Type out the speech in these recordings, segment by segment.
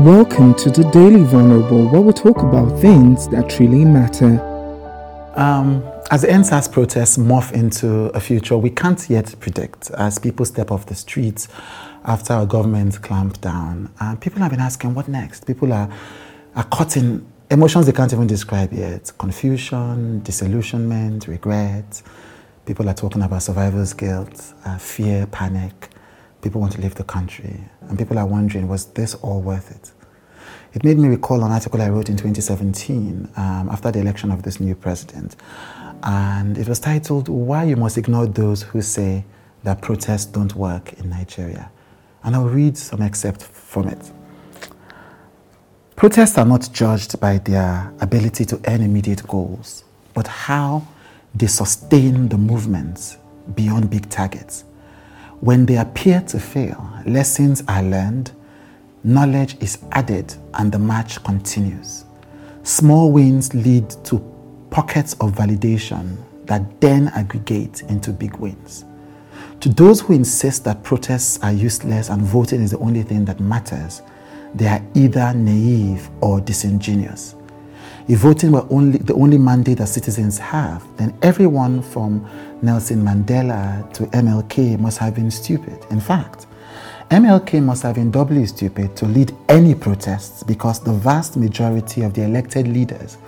Welcome to the Daily Vulnerable, where we talk about things that really matter. Um, as the EndSARS protests morph into a future we can't yet predict, as people step off the streets after our government clamped down, uh, people have been asking, what next? People are, are caught in emotions they can't even describe yet confusion, disillusionment, regret. People are talking about survivor's guilt, uh, fear, panic. People want to leave the country. And people are wondering, was this all worth it? It made me recall an article I wrote in 2017 um, after the election of this new president. And it was titled, Why You Must Ignore Those Who Say That Protests Don't Work in Nigeria. And I'll read some excerpt from it. Protests are not judged by their ability to earn immediate goals, but how they sustain the movements beyond big targets. When they appear to fail, lessons are learned, knowledge is added, and the march continues. Small wins lead to pockets of validation that then aggregate into big wins. To those who insist that protests are useless and voting is the only thing that matters, they are either naive or disingenuous. If voting were only the only mandate that citizens have, then everyone from Nelson Mandela to MLK must have been stupid. In fact, MLK must have been doubly stupid to lead any protests because the vast majority of the elected leaders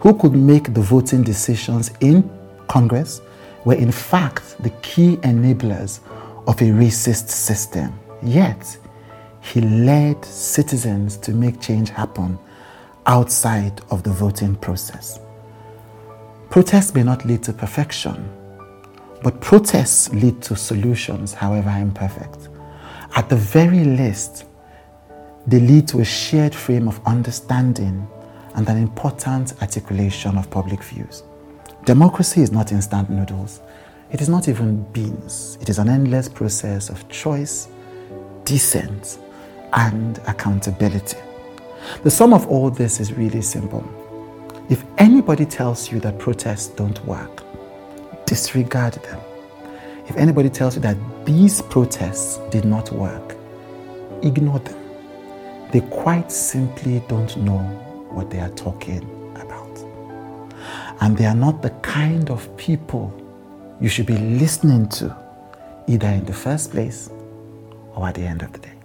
who could make the voting decisions in Congress were in fact the key enablers of a racist system. Yet, he led citizens to make change happen outside of the voting process. Protests may not lead to perfection, but protests lead to solutions, however imperfect. At the very least, they lead to a shared frame of understanding and an important articulation of public views. Democracy is not instant noodles. It is not even beans. It is an endless process of choice, dissent, and accountability. The sum of all this is really simple. If anybody tells you that protests don't work, disregard them. If anybody tells you that these protests did not work, ignore them. They quite simply don't know what they are talking about. And they are not the kind of people you should be listening to, either in the first place or at the end of the day.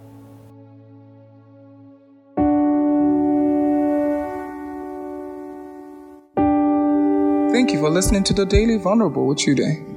Thank you for listening to the Daily Vulnerable with Chude.